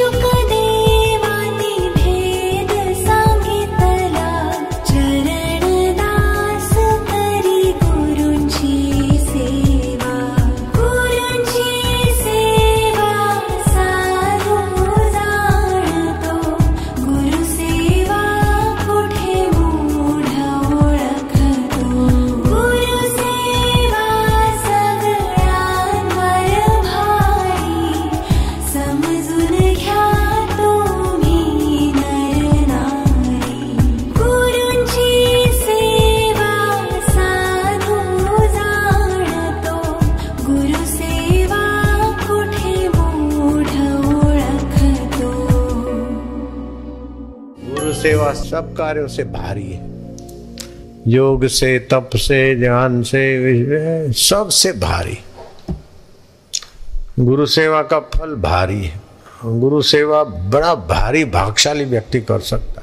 有个。सेवा, सब कार्यों से भारी है। योग से, तप से ज्ञान से सबसे भारी। गुरु सेवा का फल भारी है। गुरु सेवा बड़ा भारी, भागशाली व्यक्ति कर सकता